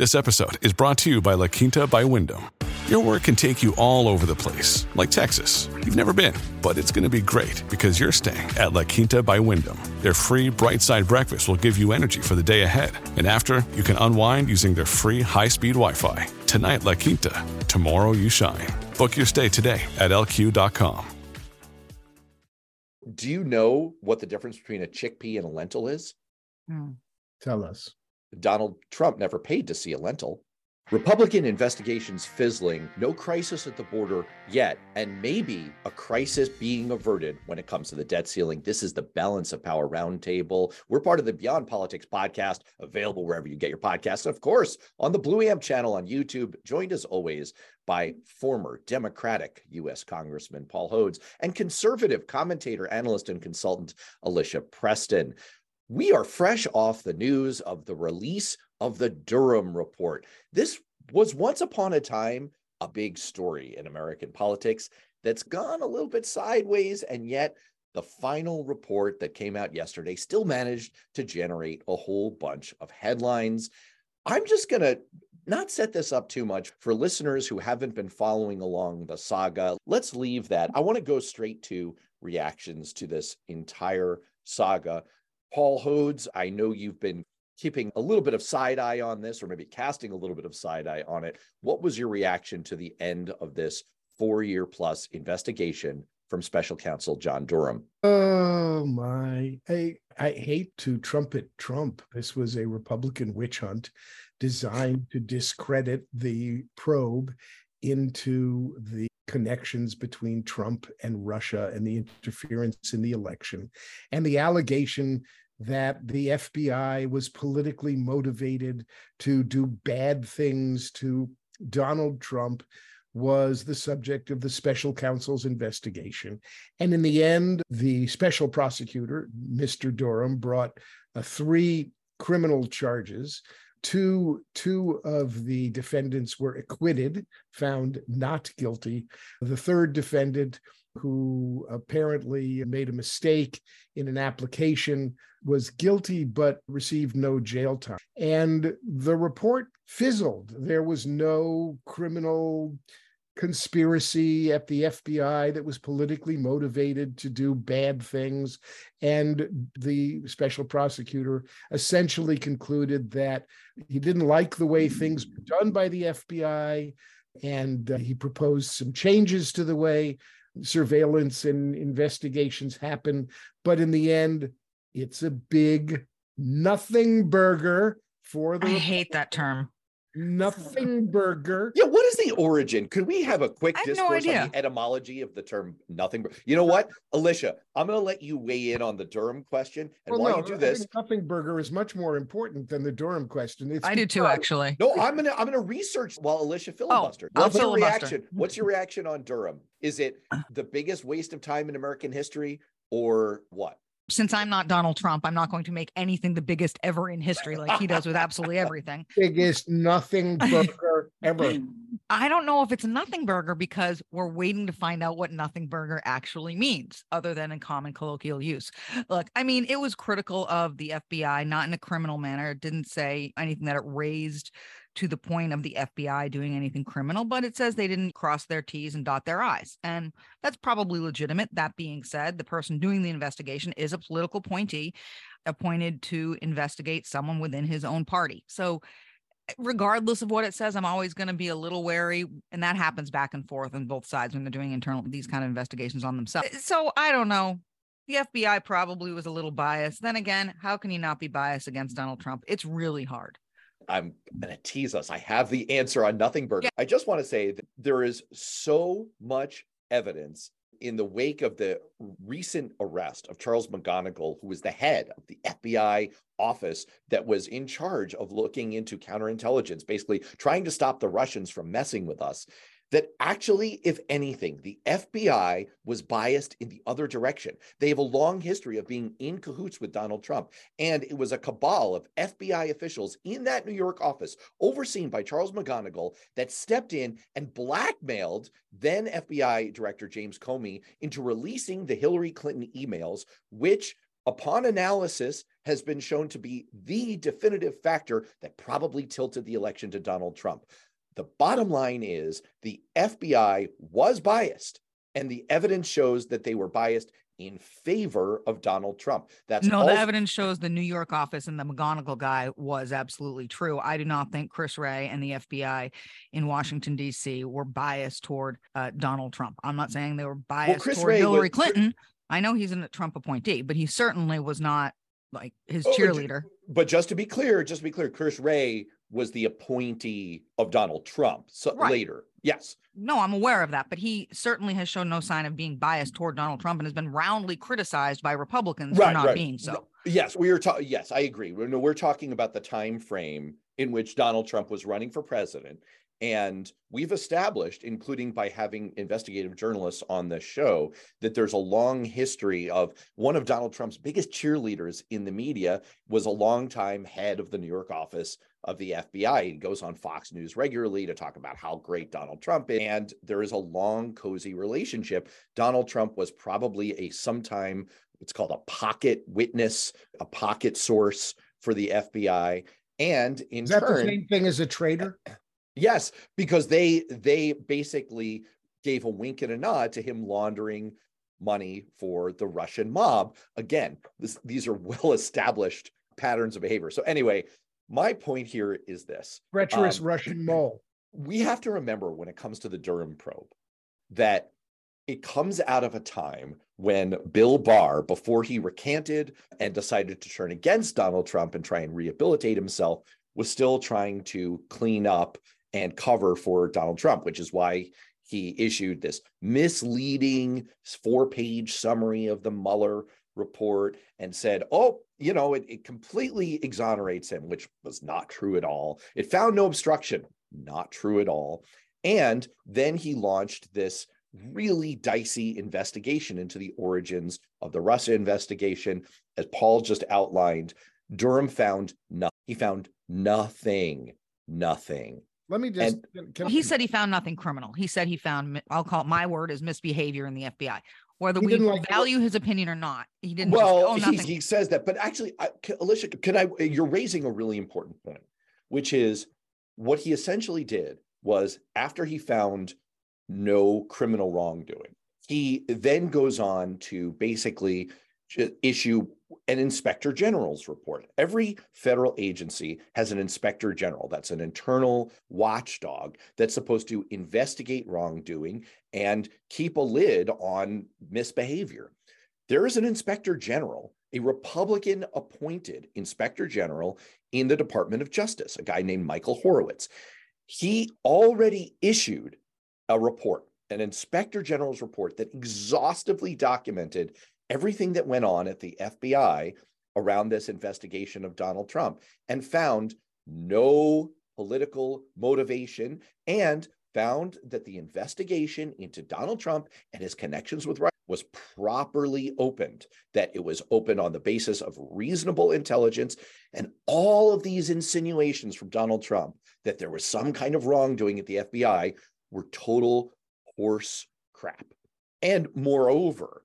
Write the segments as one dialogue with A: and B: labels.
A: This episode is brought to you by La Quinta by Wyndham. Your work can take you all over the place, like Texas. You've never been, but it's going to be great because you're staying at La Quinta by Wyndham. Their free bright side breakfast will give you energy for the day ahead. And after, you can unwind using their free high speed Wi Fi. Tonight, La Quinta. Tomorrow, you shine. Book your stay today at lq.com.
B: Do you know what the difference between a chickpea and a lentil is?
C: Mm. Tell us.
B: Donald Trump never paid to see a lentil. Republican investigations fizzling, no crisis at the border yet, and maybe a crisis being averted when it comes to the debt ceiling. This is the Balance of Power Roundtable. We're part of the Beyond Politics podcast, available wherever you get your podcasts. Of course, on the Blue Amp channel on YouTube, joined as always by former Democratic U.S. Congressman Paul Hodes and conservative commentator, analyst, and consultant Alicia Preston. We are fresh off the news of the release of the Durham report. This was once upon a time a big story in American politics that's gone a little bit sideways, and yet the final report that came out yesterday still managed to generate a whole bunch of headlines. I'm just going to not set this up too much for listeners who haven't been following along the saga. Let's leave that. I want to go straight to reactions to this entire saga. Paul Hodes, I know you've been keeping a little bit of side eye on this, or maybe casting a little bit of side eye on it. What was your reaction to the end of this four year plus investigation from special counsel John Durham?
C: Oh my. I I hate to trumpet Trump. This was a Republican witch hunt designed to discredit the probe into the connections between Trump and Russia and the interference in the election and the allegation that the FBI was politically motivated to do bad things to Donald Trump was the subject of the special counsel's investigation. And in the end, the special prosecutor, Mr. Durham, brought uh, three criminal charges. Two, two of the defendants were acquitted, found not guilty. The third defendant who apparently made a mistake in an application, was guilty but received no jail time. And the report fizzled. There was no criminal conspiracy at the FBI that was politically motivated to do bad things. And the special prosecutor essentially concluded that he didn't like the way things were done by the FBI. And uh, he proposed some changes to the way surveillance and investigations happen. But in the end, it's a big nothing burger for the.
D: I hate that term.
C: Nothing burger.
B: Yeah, what is the origin? Could we have a quick discourse no on the etymology of the term nothing? You know what, Alicia, I'm going to let you weigh in on the Durham question. And well, while no, you do this,
C: nothing burger is much more important than the Durham question.
D: It's I do too, actually.
B: No, I'm gonna I'm gonna research while Alicia oh, filibuster.
D: Oh,
B: What's
D: your
B: reaction? What's your reaction on Durham? Is it the biggest waste of time in American history, or what?
D: Since I'm not Donald Trump, I'm not going to make anything the biggest ever in history like he does with absolutely everything.
C: Biggest nothing burger ever.
D: I don't know if it's a nothing burger because we're waiting to find out what nothing burger actually means, other than in common colloquial use. Look, I mean, it was critical of the FBI, not in a criminal manner. It didn't say anything that it raised to the point of the FBI doing anything criminal, but it says they didn't cross their T's and dot their I's. And that's probably legitimate. That being said, the person doing the investigation is a political appointee appointed to investigate someone within his own party. So, regardless of what it says, I'm always going to be a little wary. And that happens back and forth on both sides when they're doing internal, these kind of investigations on themselves. Uh, so, I don't know. The FBI probably was a little biased. Then again, how can you not be biased against Donald Trump? It's really hard.
B: I'm going to tease us. I have the answer on Nothing Burger. Yeah. I just want to say that there is so much evidence in the wake of the recent arrest of Charles McGonigal, who was the head of the FBI office that was in charge of looking into counterintelligence, basically trying to stop the Russians from messing with us, that actually, if anything, the FBI was biased in the other direction. They have a long history of being in cahoots with Donald Trump. And it was a cabal of FBI officials in that New York office, overseen by Charles McGonigal, that stepped in and blackmailed then FBI Director James Comey into releasing the Hillary Clinton emails, which upon analysis, has been shown to be the definitive factor that probably tilted the election to Donald Trump. The bottom line is the FBI was biased, and the evidence shows that they were biased in favor of Donald Trump. That's
D: no, also- the evidence shows the New York office and the McGonigal guy was absolutely true. I do not think Chris Wray and the FBI in Washington D.C. were biased toward uh, Donald Trump. I'm not saying they were biased well, toward Wray Hillary was- Clinton. I know he's a Trump appointee, but he certainly was not like his oh, cheerleader.
B: But just to be clear, just to be clear, Chris Wray was the appointee of Donald Trump so right. later. Yes.
D: No, I'm aware of that, but he certainly has shown no sign of being biased toward Donald Trump and has been roundly criticized by Republicans right, for not right. being so.
B: Yes, we are talking. Yes, I agree. We're, no, we're talking about the time frame in which Donald Trump was running for president and we've established, including by having investigative journalists on the show, that there's a long history of one of Donald Trump's biggest cheerleaders in the media was a longtime head of the New York office of the FBI. He goes on Fox News regularly to talk about how great Donald Trump is. And there is a long, cozy relationship. Donald Trump was probably a sometime, it's called a pocket witness, a pocket source for the FBI. And in
C: is that
B: turn,
C: the same thing as a traitor?
B: Yes, because they they basically gave a wink and a nod to him laundering money for the Russian mob. Again, this, these are well established patterns of behavior. So anyway, my point here is this:
C: treacherous um, Russian mole.
B: We have to remember when it comes to the Durham probe that it comes out of a time when Bill Barr, before he recanted and decided to turn against Donald Trump and try and rehabilitate himself, was still trying to clean up and cover for Donald Trump, which is why he issued this misleading four page summary of the Mueller report and said, oh, you know, it, it, completely exonerates him, which was not true at all. It found no obstruction, not true at all. And then he launched this really dicey investigation into the origins of the Russia investigation. As Paul just outlined, Durham found nothing. He found nothing, nothing.
C: Let me just.
D: And, can, he said he found nothing criminal. He said he found. I'll call it my word is misbehavior in the FBI. Whether we like value his opinion or not, he didn't.
B: Well, just, oh, he, he, says that, but actually, I, Alicia, can I? You're raising a really important point, which is what he essentially did was after he found no criminal wrongdoing, he then goes on to basically issue an inspector general's report. Every federal agency has an inspector general. That's an internal watchdog that's supposed to investigate wrongdoing and keep a lid on misbehavior. There is an inspector general, a Republican appointed inspector general in the Department of Justice, a guy named Michael Horowitz. He already issued a report, an inspector general's report that exhaustively documented everything that went on at the FBI around this investigation of Donald Trump and found no political motivation and found that the investigation into Donald Trump and his connections with Russia was properly opened, that it was open on the basis of reasonable intelligence. And all of these insinuations from Donald Trump that there was some kind of wrongdoing at the FBI were total horse crap. And moreover,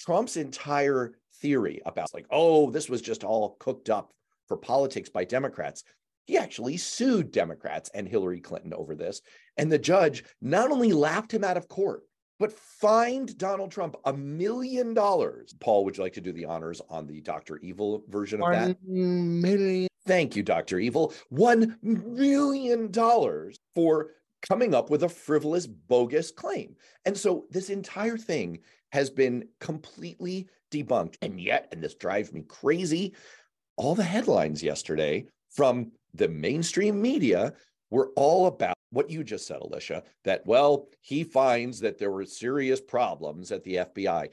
B: Trump's entire theory about like, oh, this was just all cooked up for politics by Democrats. He actually sued Democrats and Hillary Clinton over this. And the judge not only laughed him out of court, but fined Donald Trump a million dollars. Paul, would you like to do the honors on the Dr. Evil version of One that?
C: Million.
B: Thank you, Dr. Evil. One million dollars for coming up with a frivolous, bogus claim. And so this entire thing has been completely debunked. And yet, and this drives me crazy, all the headlines yesterday from the mainstream media were all about what you just said, Alicia, that, well, he finds that there were serious problems at the FBI.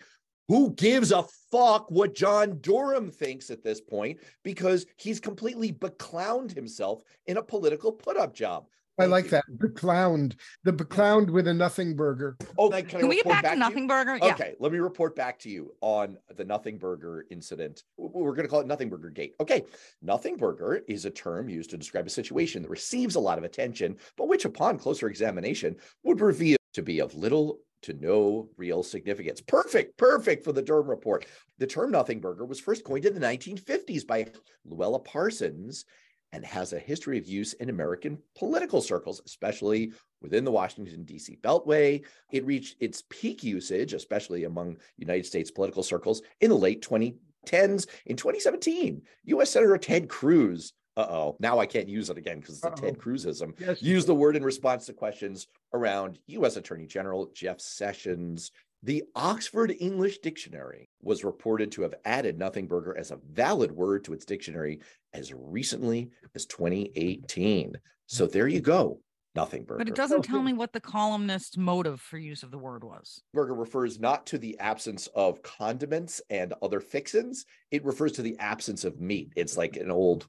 B: Who gives a fuck what John Durham thinks at this point? Because he's completely beclowned himself in a political put up job.
C: I like that. Beclowned. The beclowned with a nothing burger.
B: Oh, can,
D: Can we get back, to Nothing Burger? Yeah.
B: Okay, let me report back to you on the Nothing Burger incident. We're going to call it Nothing Burger Gate. Okay, Nothing Burger is a term used to describe a situation that receives a lot of attention, but which, upon closer examination, would reveal to be of little to no real significance. Perfect, perfect for the Durham report. The term Nothing Burger was first coined in the 1950s by Luella Parsons and has a history of use in American political circles, especially within the Washington, D.C. Beltway. It reached its peak usage, especially among United States political circles, in the late 2010s. In 2017, U.S. Senator Ted Cruz uh-oh, now I can't use it again because it's a Ted Cruzism. Yes, use the word in response to questions around U.S. Attorney General Jeff Sessions the Oxford English Dictionary was reported to have added nothing burger as a valid word to its dictionary as recently as 2018. So there you go nothing burger.
D: But it doesn't tell me what the columnist's motive for use of the word was.
B: Burger refers not to the absence of condiments and other fixins. It refers to the absence of meat. It's like an old,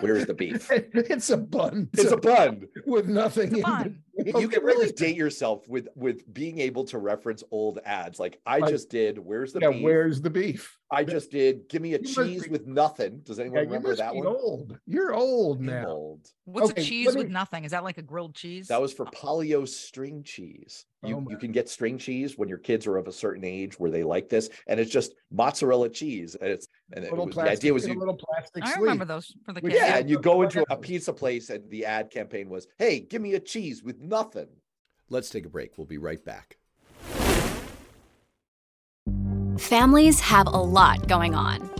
B: where's the beef?
C: it's a bun.
B: It's a bun
C: with nothing.
D: It's a bun.
B: You oh, can really date yourself with with being able to reference old ads. Like I just did. Where's the
C: yeah,
B: beef?
C: Where's the beef?
B: I just did. Give me a cheese be, with nothing. Does anyone yeah, remember that one?
C: Old. You're old now.
B: Old.
D: What's okay, a cheese me... with nothing? Is that like a grilled cheese?
B: That was for Polly-O string cheese. You oh you can get string cheese when your kids are of a certain age where they like this, and it's just mozzarella cheese. And it's and it was,
C: plastic,
B: the idea was
C: you,
B: little
C: plastic.
D: I remember those for the kids.
B: Yeah, and you go into a pizza place, and the ad campaign was, "Hey, give me a cheese with nothing." Let's take a break. We'll be right back.
E: Families have a lot going on.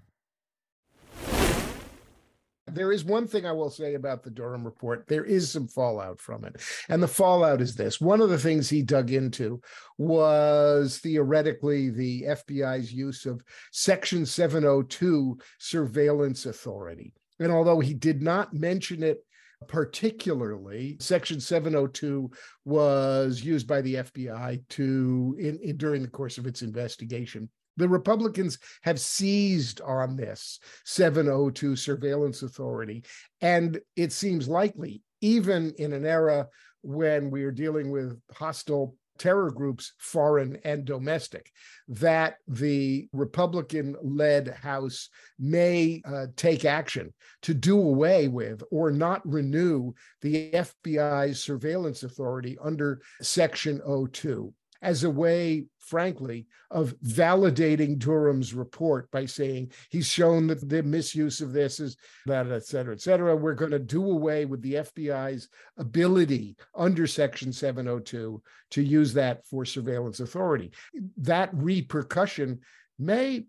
C: There is one thing I will say about the Durham report. There is some fallout from it. And the fallout is this one of the things he dug into was theoretically the FBI's use of Section 702 surveillance authority. And although he did not mention it particularly section 702 was used by the fbi to in, in, during the course of its investigation the Republicans have seized on this 702 surveillance authority. And it seems likely, even in an era when we are dealing with hostile terror groups, foreign and domestic, that the Republican led House may uh, take action to do away with or not renew the FBI's surveillance authority under Section 02 as a way, frankly, of validating Durham's report by saying he's shown that the misuse of this is that, et cetera, et cetera. We're going to do away with the FBI's ability under Section 702 to use that for surveillance authority. That repercussion may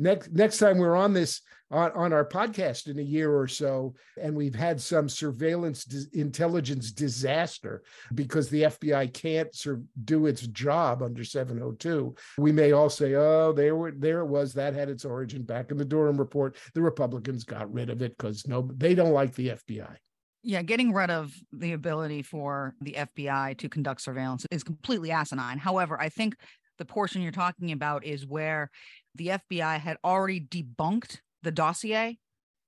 C: next next time we're on this on, on our podcast in a year or so and we've had some surveillance intelligence disaster because the FBI can't sur- do its job under 702 we may all say oh there were there it was that had its origin back in the Durham report the Republicans got rid of it cuz no they don't like the FBI
D: yeah, getting rid of the ability for the FBI to conduct surveillance is completely asinine. However, I think the portion you're talking about is where the FBI had already debunked the dossier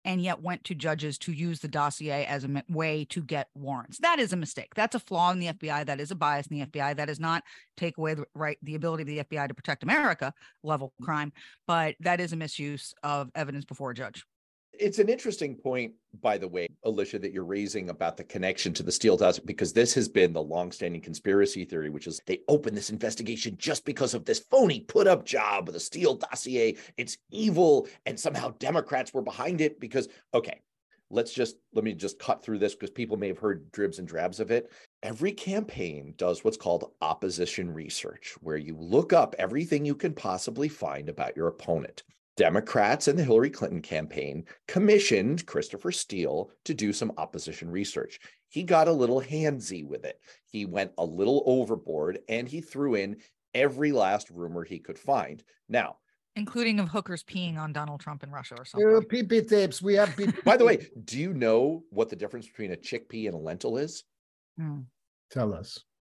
D: and yet went to judges to use the dossier as a way to get warrants. That is a mistake. That's a flaw in the FBI. That is a bias in the FBI. That does not take away the right the ability of the FBI to protect America level crime, but that is a misuse of evidence before a judge.
B: It's an interesting point, by the way, Alicia, that you're raising about the connection to the Steele dossier, because this has been the longstanding conspiracy theory, which is they opened this investigation just because of this phony put up job of the Steele dossier. It's evil. And somehow Democrats were behind it because, okay, let's just let me just cut through this because people may have heard dribs and drabs of it. Every campaign does what's called opposition research, where you look up everything you can possibly find about your opponent. Democrats and the Hillary Clinton campaign commissioned Christopher Steele to do some opposition research. He got a little handsy with it. He went a little overboard and he threw in every last rumor he could find. Now,
D: including of hookers peeing on Donald Trump in Russia or something. Uh,
C: pee pee tapes. We have pee.
B: By the way, do you know what the difference between a chickpea and a lentil is?
C: Hmm. Tell us.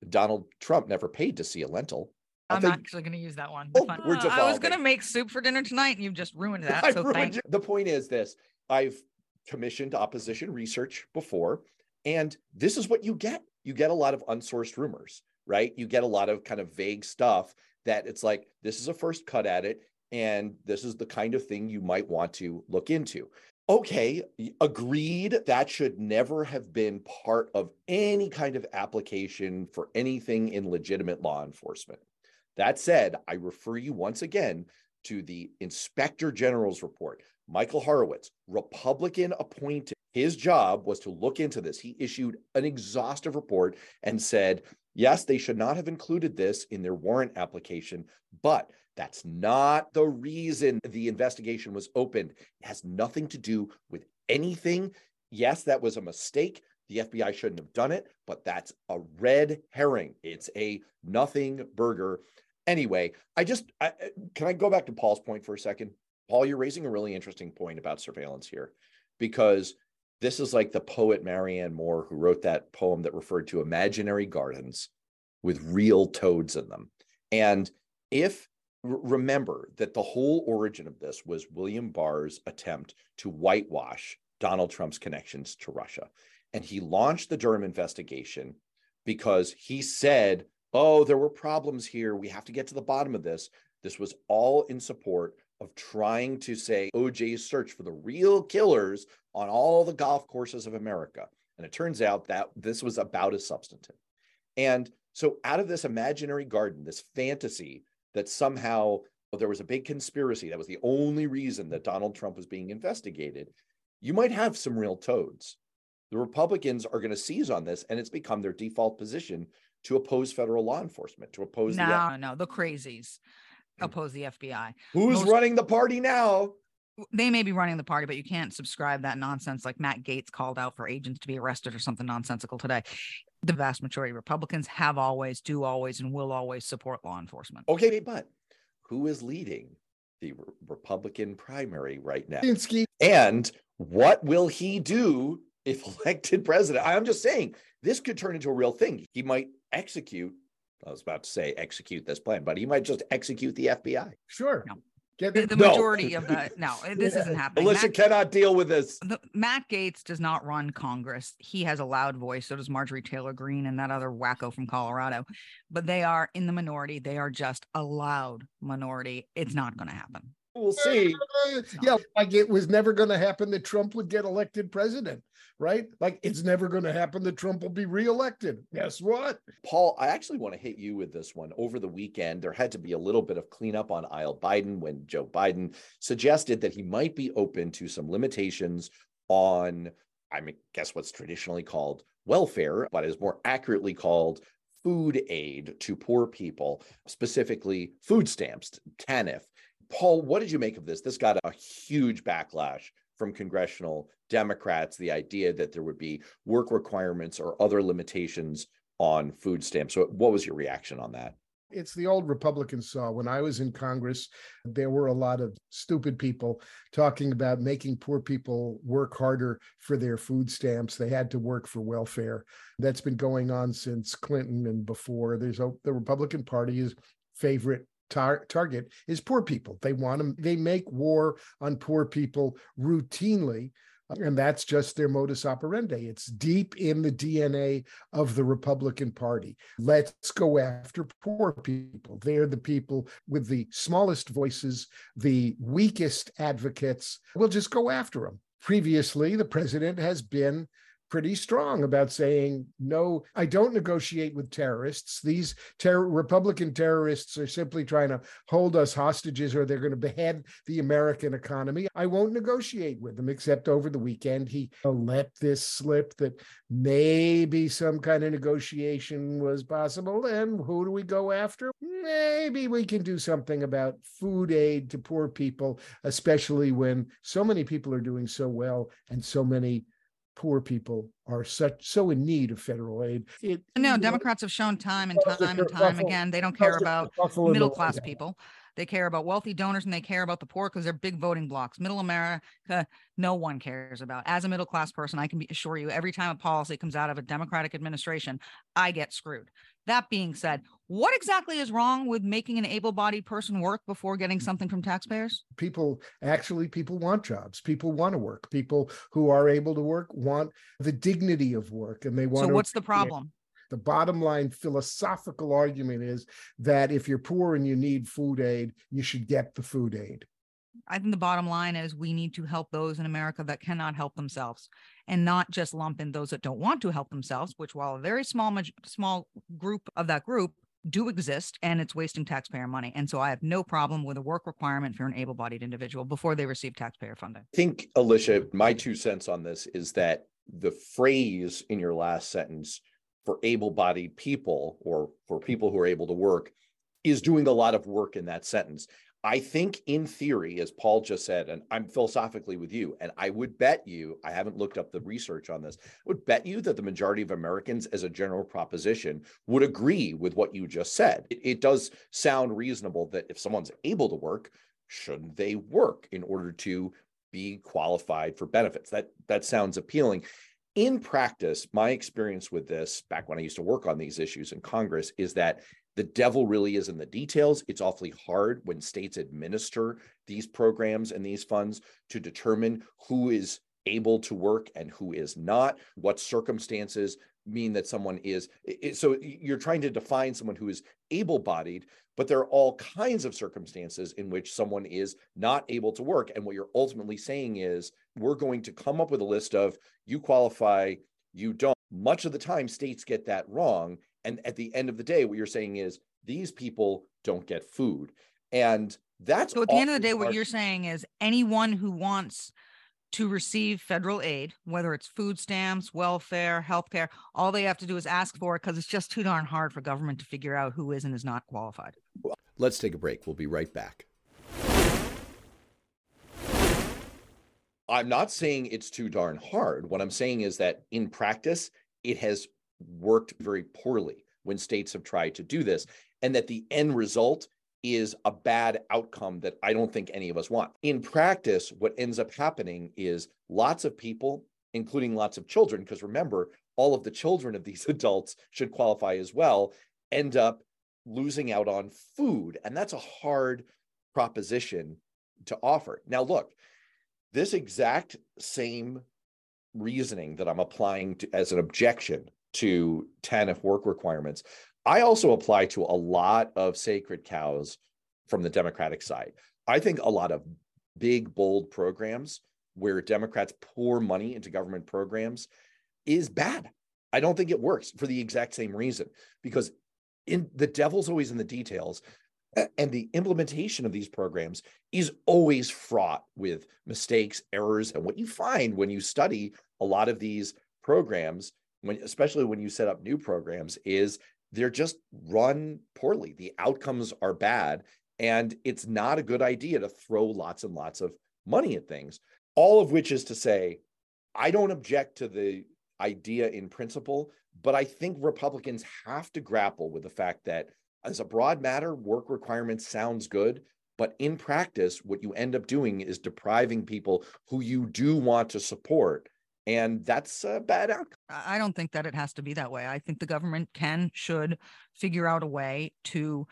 B: Donald Trump never paid to see a lentil.
D: I'm think... actually going to use that one. Oh, we're I was going to make soup for dinner tonight, and you've just ruined that. so thank.
B: The point is this: I've commissioned opposition research before, and this is what you get. You get a lot of unsourced rumors, right? You get a lot of kind of vague stuff that it's like this is a first cut at it, and this is the kind of thing you might want to look into. Okay, agreed. That should never have been part of any kind of application for anything in legitimate law enforcement. That said, I refer you once again to the Inspector General's report. Michael Horowitz, Republican appointed, his job was to look into this. He issued an exhaustive report and said, yes, they should not have included this in their warrant application, but that's not the reason the investigation was opened. It has nothing to do with anything. Yes, that was a mistake. The FBI shouldn't have done it, but that's a red herring. It's a nothing burger. Anyway, I just I, can I go back to Paul's point for a second? Paul, you're raising a really interesting point about surveillance here because this is like the poet Marianne Moore who wrote that poem that referred to imaginary gardens with real toads in them. And if remember that the whole origin of this was William Barr's attempt to whitewash Donald Trump's connections to Russia. And he launched the Durham investigation because he said oh, there were problems here. We have to get to the bottom of this. This was all in support of trying to say OJ's search for the real killers on all the golf courses of America. And it turns out that this was about as substantive. And so, out of this imaginary garden, this fantasy that somehow well, there was a big conspiracy, that was the only reason that Donald Trump was being investigated, you might have some real toads. The Republicans are going to seize on this, and it's become their default position to oppose federal law enforcement, to oppose
D: no,
B: the
D: no, no, the crazies hmm. oppose the FBI.
B: Who's Most, running the party now?
D: They may be running the party, but you can't subscribe that nonsense like Matt Gaetz called out for agents to be arrested or something nonsensical today. The vast majority of Republicans have always, do always, and will always support law enforcement.
B: Okay, but who is leading the Republican primary right now? And what will he do if elected president? I'm just saying this could turn into a real thing. He might execute. I was about to say execute this plan, but he might just execute the FBI.
C: Sure.
D: No. The, the no. majority of the no, this yeah. isn't happening.
B: Alicia Matt, cannot deal with this.
D: The, Matt Gaetz does not run Congress. He has a loud voice. So does Marjorie Taylor Greene and that other wacko from Colorado. But they are in the minority. They are just a loud minority. It's not going to happen.
B: We'll see.
C: yeah, like it was never going to happen that Trump would get elected president, right? Like it's never going to happen that Trump will be reelected. Guess what?
B: Paul, I actually want to hit you with this one. Over the weekend, there had to be a little bit of cleanup on aisle Biden when Joe Biden suggested that he might be open to some limitations on, I mean, guess what's traditionally called welfare, but is more accurately called food aid to poor people, specifically food stamps, TANF. Paul, what did you make of this? This got a huge backlash from congressional Democrats, the idea that there would be work requirements or other limitations on food stamps. So, what was your reaction on that?
C: It's the old Republican saw. When I was in Congress, there were a lot of stupid people talking about making poor people work harder for their food stamps. They had to work for welfare. That's been going on since Clinton and before. There's a, the Republican Party is favorite tar- target is poor people. They want to, they make war on poor people routinely. Uh, and that's just their modus operandi. It's deep in the DNA of the Republican Party. Let's go after poor people. They're the people with the smallest voices, the weakest advocates. We'll just go after them. Previously, the president has been pretty strong about saying, no, I don't negotiate with terrorists. These ter- Republican terrorists are simply trying to hold us hostages or they're going to behead the American economy. I won't negotiate with them, except over the weekend. He let this slip that maybe some kind of negotiation was possible. And who do we go after? Maybe we can do something about food aid to poor people, especially when so many people are doing so well and so many poor people are such so in need of federal aid.
D: It, no, Democrats have shown time and time and time again they don't care about middle class people. They care about wealthy donors and they care about the poor because they're big voting blocks. Middle America, no one cares about. As a middle class person, I can be, assure you, every time a policy comes out of a Democratic administration, I get screwed. That being said, what exactly is wrong with making an able-bodied person work before getting mm. something from taxpayers?
C: People actually people want jobs. People want to work. People who are able to work want the dignity of work and they want
D: So what's the problem?
C: The bottom line philosophical argument is that if you're poor and you need food aid, you should get the food aid.
D: I think the bottom line is we need to help those in America that cannot help themselves and not just lump in those that don't want to help themselves, which while a very small small group of that group do exist and it's wasting taxpayer money. And so I have no problem with a work requirement for an able-bodied individual before they receive taxpayer funding.
B: I think Alicia, my two cents on this is that the phrase in your last sentence for able-bodied people or for people who are able to work is doing a lot of work in that sentence. I think, in theory, as Paul just said, and I'm philosophically with you, and I would bet you, I haven't looked up the research on this, I would bet you that the majority of Americans, as a general proposition, would agree with what you just said. It, it does sound reasonable that if someone's able to work, shouldn't they work in order to be qualified for benefits? That that sounds appealing. In practice, my experience with this back when I used to work on these issues in Congress is that the devil really is in the details. It's awfully hard when states administer these programs and these funds to determine who is able to work and who is not, what circumstances mean that someone is. So you're trying to define someone who is able bodied, but there are all kinds of circumstances in which someone is not able to work. And what you're ultimately saying is we're going to come up with a list of you qualify, you don't. Much of the time, states get that wrong. And at the end of the day, what you're saying is these people don't get food. And that's
D: so at the end of the day, what you're saying is anyone who wants to receive federal aid, whether it's food stamps, welfare, healthcare, all they have to do is ask for it because it's just too darn hard for government to figure out who is and is not qualified.
B: Let's take a break. We'll be right back. I'm not saying it's too darn hard. What I'm saying is that in practice, it has worked very poorly when states have tried to do this, and that the end result is a bad outcome that I don't think any of us want. In practice, what ends up happening is lots of people, including lots of children, because remember, all of the children of these adults should qualify as well, end up losing out on food. And that's a hard proposition to offer. Now, look, this exact same reasoning that I'm applying to, as an objection to TANF work requirements, I also apply to a lot of sacred cows from the Democratic side. I think a lot of big, bold programs where Democrats pour money into government programs is bad. I don't think it works for the exact same reason because in the devil's always in the details and the implementation of these programs is always fraught with mistakes, errors, and what you find when you study a lot of these programs, when especially when you set up new programs, is they're just run poorly. The outcomes are bad, and it's not a good idea to throw lots and lots of money at things. All of which is to say, I don't object to the idea in principle, but I think Republicans have to grapple with the fact that as a broad matter, work requirements sounds good, but in practice, what you end up doing is depriving people who you do want to support. And that's a bad outcome.
D: I don't think that it has to be that way. I think the government can, should figure out a way to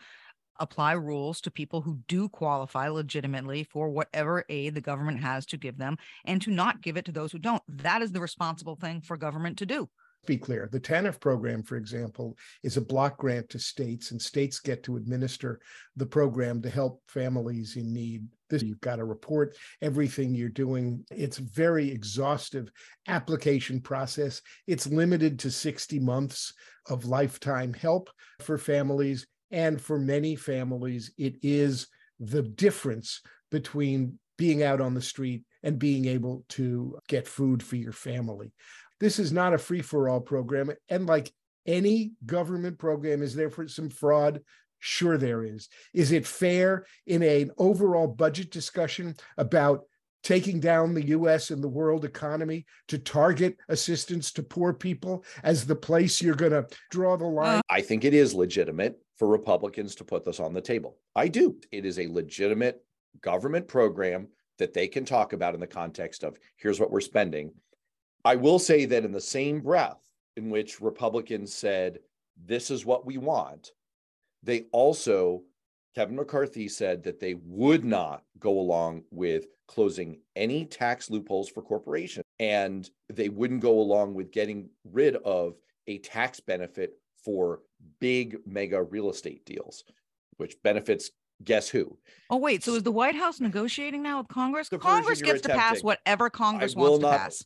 D: apply rules to people who do qualify legitimately for whatever aid the government has to give them and to not give it to those who don't. That is the responsible thing for government to do
C: be clear. The TANF program, for example, is a block grant to states, and states get to administer the program to help families in need. This, you've got to report everything you're doing. It's very exhaustive application process. It's limited to 60 months of lifetime help for families. And for many families, it is the difference between being out on the street and being able to get food for your family. This is not a free for all program. And like any government program, is there for some fraud? Sure, there is. Is it fair in an overall budget discussion about taking down the US and the world economy to target assistance to poor people as the place you're going to draw the line?
B: I think it is legitimate for Republicans to put this on the table. I do. It is a legitimate government program that they can talk about in the context of here's what we're spending I will say that in the same breath in which Republicans said, this is what we want, they also, Kevin McCarthy said that they would not go along with closing any tax loopholes for corporations. And they wouldn't go along with getting rid of a tax benefit for big mega real estate deals, which benefits guess who?
D: Oh, wait. So is the White House negotiating now with Congress? The Congress gets to pass whatever Congress wants to pass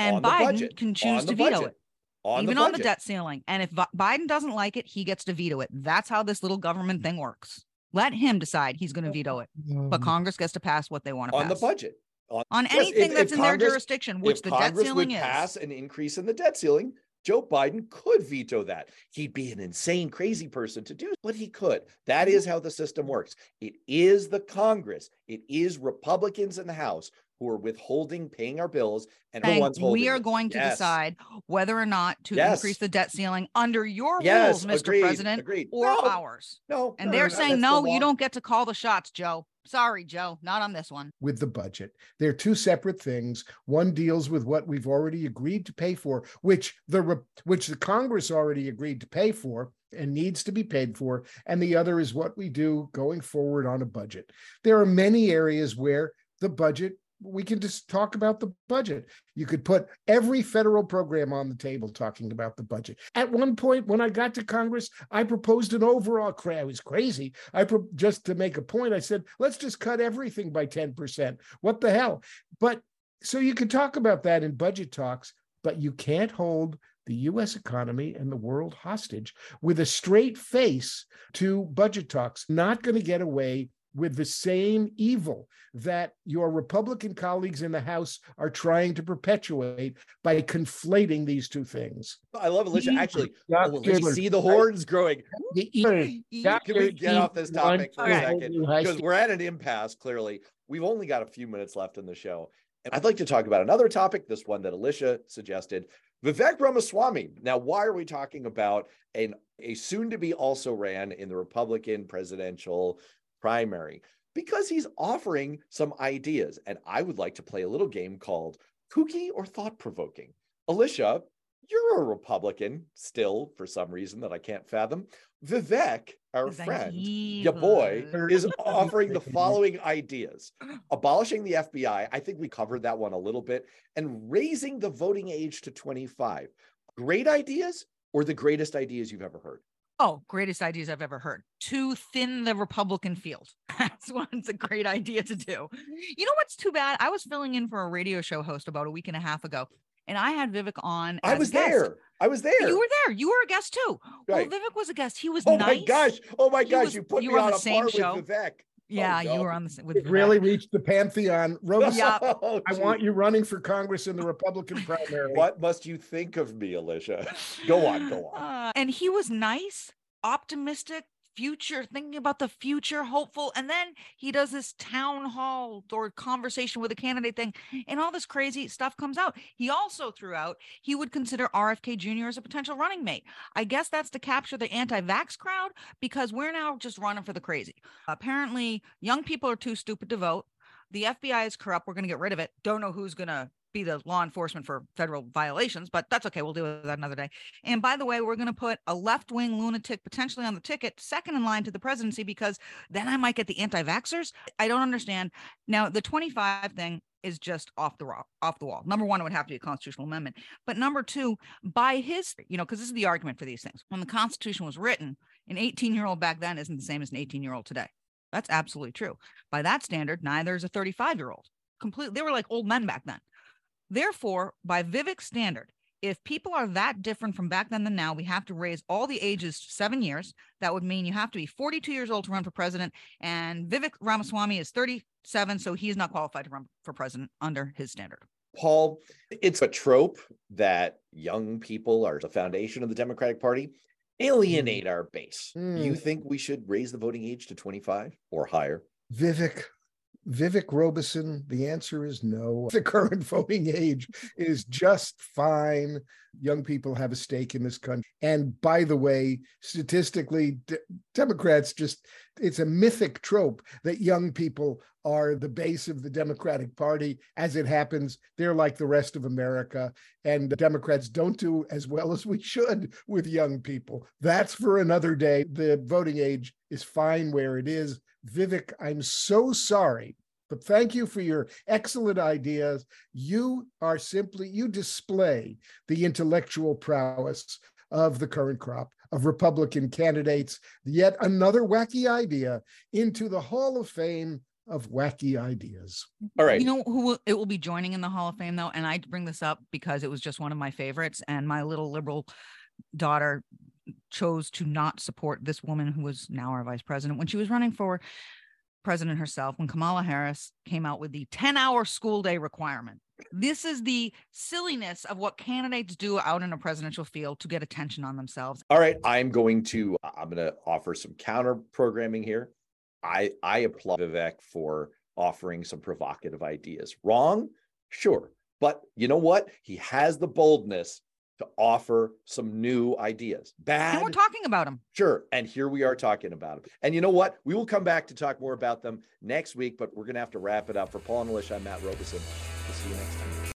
D: and Biden can choose to veto it. On even the on the debt ceiling. And if Biden doesn't like it, he gets to veto it. That's how this little government thing works. Let him decide he's going to veto it, but mm. Congress gets to pass what they want to pass.
B: on
D: pass.
B: the budget.
D: On, on yes, anything if, that's if in Congress, their jurisdiction, which the Congress debt ceiling would
B: is. Pass an increase in the debt ceiling. Joe Biden could veto that. He'd be an insane, crazy person to do, but he could. That is how the system works. It is the Congress, it is Republicans in the House who are withholding paying our bills and
D: the
B: ones holding
D: we are going to
B: yes.
D: decide whether or not to
B: yes.
D: increase the debt ceiling under your
B: yes,
D: rules mr
B: agreed,
D: president
B: agreed.
D: or
B: no,
D: ours.
B: No.
D: And
B: no,
D: they're
B: no,
D: saying no
B: the
D: you don't get to call the shots joe. Sorry joe not on this one.
C: With the budget. They're two separate things. One deals with what we've already agreed to pay for which the which the congress already agreed to pay for and needs to be paid for and the other is what we do going forward on a budget. There are many areas where the budget we can just talk about the budget. You could put every federal program on the table talking about the budget. At one point, when I got to Congress, I proposed an overall. I was crazy. I pro- just to make a point. I said, let's just cut everything by ten percent. What the hell? But so you could talk about that in budget talks, but you can't hold the US economy and the world hostage with a straight face to budget talks. Not going to get away with the same evil that your Republican colleagues in the House are trying to perpetuate by conflating these two things.
B: I love Alicia. Actually, oh, see the horns growing. Can we get off this topic for a second? Because we're at an impasse, clearly. We've only got a few minutes left in the show. And I'd like to talk about another topic, this one that Alicia suggested, Vivek Ramaswamy. Now, why are we talking about an a soon to be also ran in the Republican presidential primary because he's offering some ideas. And I would like to play a little game called Kooky or Thought Provoking. Alicia, you're a Republican still for some reason that I can't fathom. Vivek, our friend, your boy, is offering the following ideas abolishing the FBI. I think we covered that one a little bit, and raising the voting age to 25. Great ideas or the greatest ideas you've ever heard?
D: Oh, greatest ideas I've ever heard. To thin the Republican field. That's one's a great idea to do. You know what's too bad? I was filling in for a radio show host about a week and a half ago, and I had Vivek on.
B: I was there. I was there.
D: You were there. You were a guest too. Right. Well, Vivek was a guest. He was
B: oh
D: nice.
B: my gosh. Oh my gosh. Was, you put you me on, on a same par show. with Vivek.
D: Yeah, oh, you were on the with
C: it really reached the pantheon. Rose, yeah. oh, I want you running for Congress in the Republican primary.
B: What must you think of me, Alicia? Go on, go on.
D: Uh, and he was nice, optimistic, future, thinking about the future, hopeful. And then he does this town hall or conversation with a candidate thing, and all this crazy stuff comes out. He also threw out he would consider RFK Jr. as a potential running mate. I guess that's to capture the anti vax crowd because we're now just running for the crazy. Apparently, young people are too stupid to vote. The FBI is corrupt. We're going to get rid of it. Don't know who's going to be the law enforcement for federal violations, but that's okay. We'll deal with that another day. And by the way, we're going to put a left wing lunatic potentially on the ticket, second in line to the presidency, because then I might get the anti vaxxers. I don't understand. Now, the 25 thing is just off the wall, off the wall. Number one, it would have to be a constitutional amendment. But number two, by his, you know, because this is the argument for these things. When the Constitution was written, an 18 year old back then isn't the same as an 18 year old today. That's absolutely true. By that standard, neither is a 35 year old. Completely, they were like old men back then. Therefore, by Vivek's standard, if people are that different from back then than now, we have to raise all the ages to seven years. That would mean you have to be 42 years old to run for president. And Vivek Ramaswamy is 37, so he's not qualified to run for president under his standard.
B: Paul, it's a trope that young people are the foundation of the Democratic Party. Alienate our base.
C: Mm.
B: You think we should raise the voting age to 25 or higher?
C: Vivek, Vivek Robeson, the answer is no. The current voting age is just fine. Young people have a stake in this country. And by the way, statistically, Democrats just, it's a mythic trope that young people are the base of the Democratic Party. As it happens, they're like the rest of America. And the Democrats don't do as well as we should with young people. That's for another day. The voting age is fine where it is. Vivek, I'm so sorry, but thank you for your excellent ideas. You are simply, you display the intellectual prowess of the current crop of Republican candidates. Yet another wacky idea into the Hall of Fame of wacky ideas.
B: All right.
D: You know who will, it will be joining in the Hall of Fame though, and I bring this up because it was just one of my favorites, and my little liberal daughter chose to not support this woman who was now our vice president when she was running for president herself. When Kamala Harris came out with the 10-hour school day requirement, this is the silliness of what candidates do out in a presidential field to get attention on themselves.
B: All right. I'm going to I'm going to offer some counter programming here. I I applaud Vivek for offering some provocative ideas. Wrong? Sure. But you know what? He has the boldness to offer some new ideas. Bad.
D: And we're talking about them.
B: Sure. And here we are talking about them. And you know what? We will come back to talk more about them next week, but we're going to have to wrap it up. For Paul and Alicia, I'm Matt Robison. We'll see you next time.